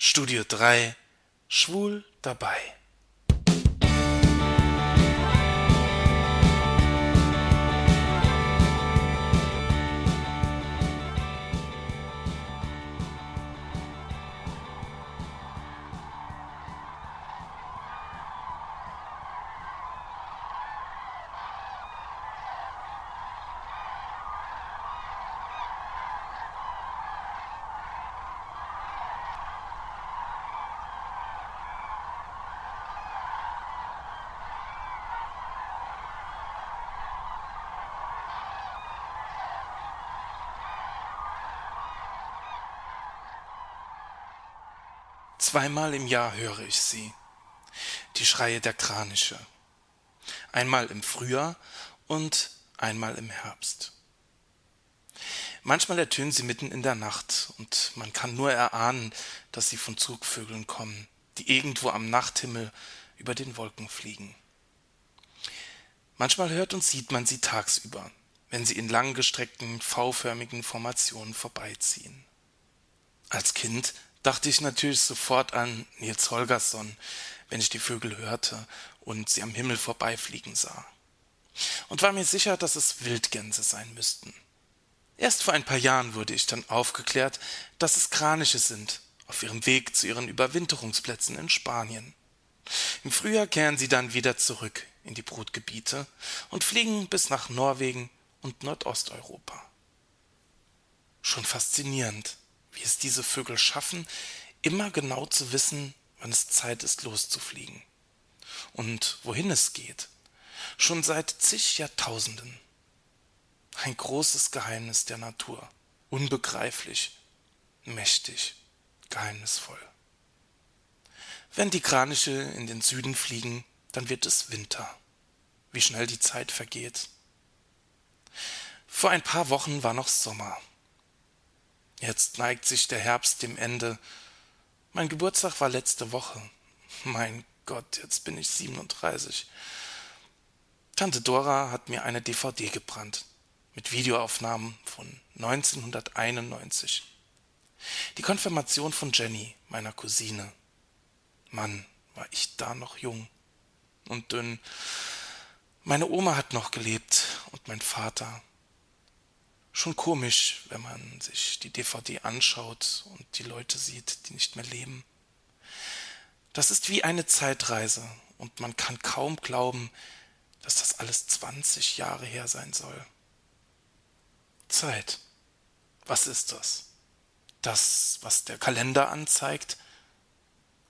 Studio 3 Schwul dabei. Zweimal im Jahr höre ich sie, die Schreie der Kraniche. Einmal im Frühjahr und einmal im Herbst. Manchmal ertönen sie mitten in der Nacht und man kann nur erahnen, dass sie von Zugvögeln kommen, die irgendwo am Nachthimmel über den Wolken fliegen. Manchmal hört und sieht man sie tagsüber, wenn sie in langgestreckten V-förmigen Formationen vorbeiziehen. Als Kind dachte ich natürlich sofort an Nils Holgersson, wenn ich die Vögel hörte und sie am Himmel vorbeifliegen sah. Und war mir sicher, dass es Wildgänse sein müssten. Erst vor ein paar Jahren wurde ich dann aufgeklärt, dass es Kraniche sind, auf ihrem Weg zu ihren Überwinterungsplätzen in Spanien. Im Frühjahr kehren sie dann wieder zurück in die Brutgebiete und fliegen bis nach Norwegen und Nordosteuropa. Schon faszinierend, wie es diese Vögel schaffen, immer genau zu wissen, wann es Zeit ist, loszufliegen. Und wohin es geht. Schon seit zig Jahrtausenden. Ein großes Geheimnis der Natur. Unbegreiflich, mächtig, geheimnisvoll. Wenn die Kraniche in den Süden fliegen, dann wird es Winter. Wie schnell die Zeit vergeht. Vor ein paar Wochen war noch Sommer. Jetzt neigt sich der Herbst dem Ende. Mein Geburtstag war letzte Woche. Mein Gott, jetzt bin ich 37. Tante Dora hat mir eine DVD gebrannt mit Videoaufnahmen von 1991. Die Konfirmation von Jenny, meiner Cousine. Mann, war ich da noch jung und dünn. Meine Oma hat noch gelebt und mein Vater schon komisch, wenn man sich die DVD anschaut und die Leute sieht, die nicht mehr leben. Das ist wie eine Zeitreise und man kann kaum glauben, dass das alles 20 Jahre her sein soll. Zeit. Was ist das? Das, was der Kalender anzeigt?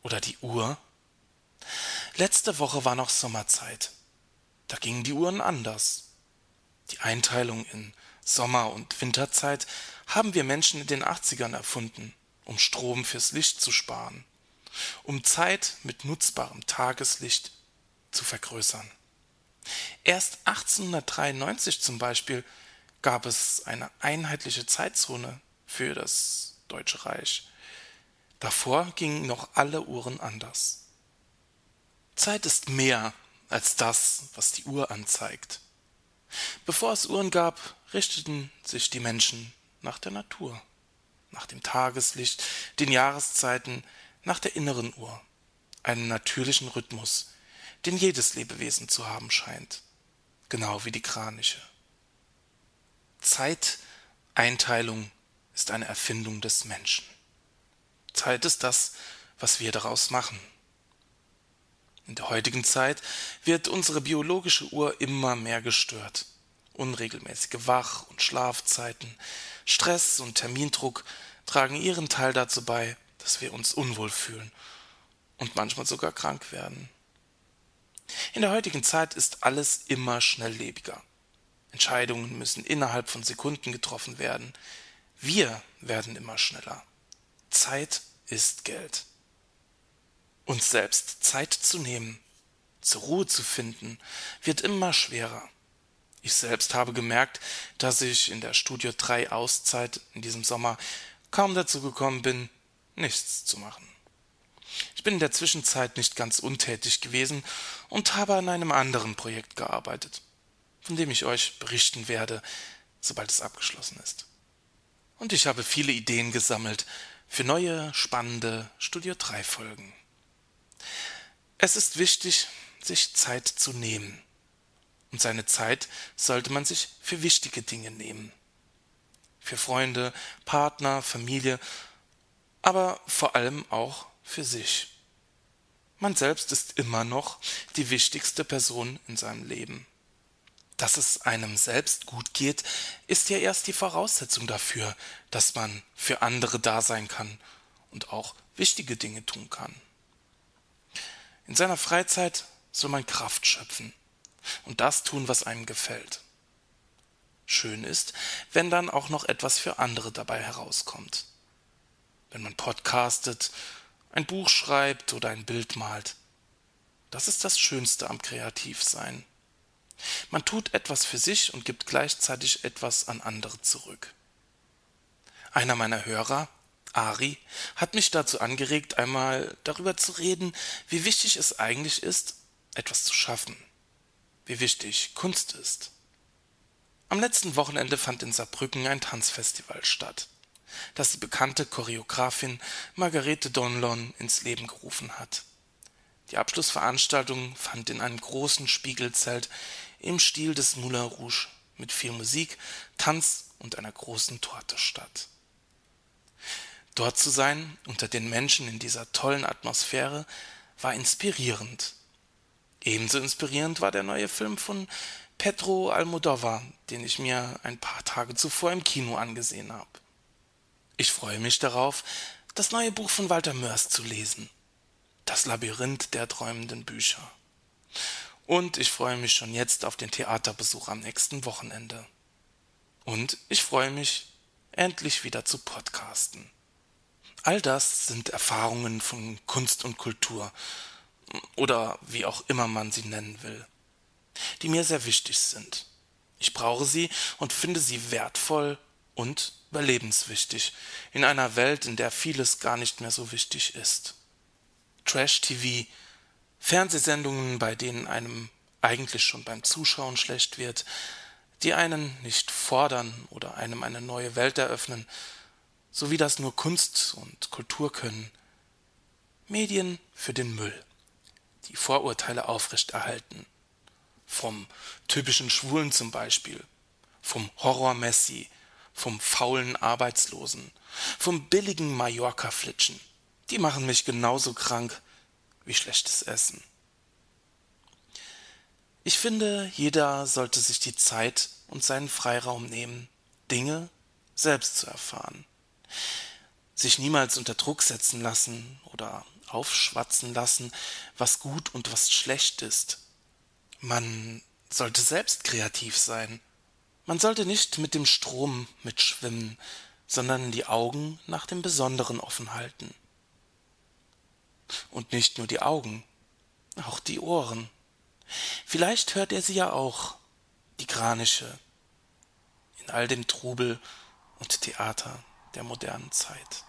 Oder die Uhr? Letzte Woche war noch Sommerzeit. Da gingen die Uhren anders. Die Einteilung in Sommer- und Winterzeit haben wir Menschen in den 80ern erfunden, um Strom fürs Licht zu sparen, um Zeit mit nutzbarem Tageslicht zu vergrößern. Erst 1893 zum Beispiel gab es eine einheitliche Zeitzone für das Deutsche Reich. Davor gingen noch alle Uhren anders. Zeit ist mehr als das, was die Uhr anzeigt. Bevor es Uhren gab, richteten sich die Menschen nach der Natur, nach dem Tageslicht, den Jahreszeiten, nach der inneren Uhr, einem natürlichen Rhythmus, den jedes Lebewesen zu haben scheint, genau wie die Kraniche. Zeiteinteilung ist eine Erfindung des Menschen. Zeit ist das, was wir daraus machen. In der heutigen Zeit wird unsere biologische Uhr immer mehr gestört. Unregelmäßige Wach- und Schlafzeiten, Stress und Termindruck tragen ihren Teil dazu bei, dass wir uns unwohl fühlen und manchmal sogar krank werden. In der heutigen Zeit ist alles immer schnelllebiger. Entscheidungen müssen innerhalb von Sekunden getroffen werden. Wir werden immer schneller. Zeit ist Geld. Uns selbst Zeit zu nehmen, zur Ruhe zu finden, wird immer schwerer. Ich selbst habe gemerkt, dass ich in der Studio 3 Auszeit in diesem Sommer kaum dazu gekommen bin, nichts zu machen. Ich bin in der Zwischenzeit nicht ganz untätig gewesen und habe an einem anderen Projekt gearbeitet, von dem ich euch berichten werde, sobald es abgeschlossen ist. Und ich habe viele Ideen gesammelt, für neue, spannende Studio 3 Folgen. Es ist wichtig, sich Zeit zu nehmen. Und seine Zeit sollte man sich für wichtige Dinge nehmen. Für Freunde, Partner, Familie, aber vor allem auch für sich. Man selbst ist immer noch die wichtigste Person in seinem Leben. Dass es einem selbst gut geht, ist ja erst die Voraussetzung dafür, dass man für andere da sein kann und auch wichtige Dinge tun kann. In seiner Freizeit soll man Kraft schöpfen und das tun, was einem gefällt. Schön ist, wenn dann auch noch etwas für andere dabei herauskommt. Wenn man podcastet, ein Buch schreibt oder ein Bild malt. Das ist das Schönste am Kreativsein. Man tut etwas für sich und gibt gleichzeitig etwas an andere zurück. Einer meiner Hörer, Ari, hat mich dazu angeregt, einmal darüber zu reden, wie wichtig es eigentlich ist, etwas zu schaffen. Wie wichtig Kunst ist. Am letzten Wochenende fand in Saarbrücken ein Tanzfestival statt, das die bekannte Choreografin Margarete Donlon ins Leben gerufen hat. Die Abschlussveranstaltung fand in einem großen Spiegelzelt im Stil des Moulin Rouge mit viel Musik, Tanz und einer großen Torte statt. Dort zu sein, unter den Menschen in dieser tollen Atmosphäre, war inspirierend. Ebenso inspirierend war der neue Film von Pedro Almodovar, den ich mir ein paar Tage zuvor im Kino angesehen habe. Ich freue mich darauf, das neue Buch von Walter Mörs zu lesen. Das Labyrinth der träumenden Bücher. Und ich freue mich schon jetzt auf den Theaterbesuch am nächsten Wochenende. Und ich freue mich, endlich wieder zu podcasten. All das sind Erfahrungen von Kunst und Kultur oder wie auch immer man sie nennen will, die mir sehr wichtig sind. Ich brauche sie und finde sie wertvoll und überlebenswichtig in einer Welt, in der vieles gar nicht mehr so wichtig ist. Trash-TV Fernsehsendungen, bei denen einem eigentlich schon beim Zuschauen schlecht wird, die einen nicht fordern oder einem eine neue Welt eröffnen, so wie das nur Kunst und Kultur können. Medien für den Müll, die Vorurteile aufrechterhalten. Vom typischen Schwulen zum Beispiel, vom Horror-Messi, vom faulen Arbeitslosen, vom billigen Mallorca-Flitschen. Die machen mich genauso krank wie schlechtes Essen. Ich finde, jeder sollte sich die Zeit und seinen Freiraum nehmen, Dinge selbst zu erfahren. Sich niemals unter Druck setzen lassen oder aufschwatzen lassen, was gut und was schlecht ist. Man sollte selbst kreativ sein. Man sollte nicht mit dem Strom mitschwimmen, sondern die Augen nach dem Besonderen offen halten. Und nicht nur die Augen, auch die Ohren. Vielleicht hört er sie ja auch, die Kranische, in all dem Trubel und Theater der modernen Zeit.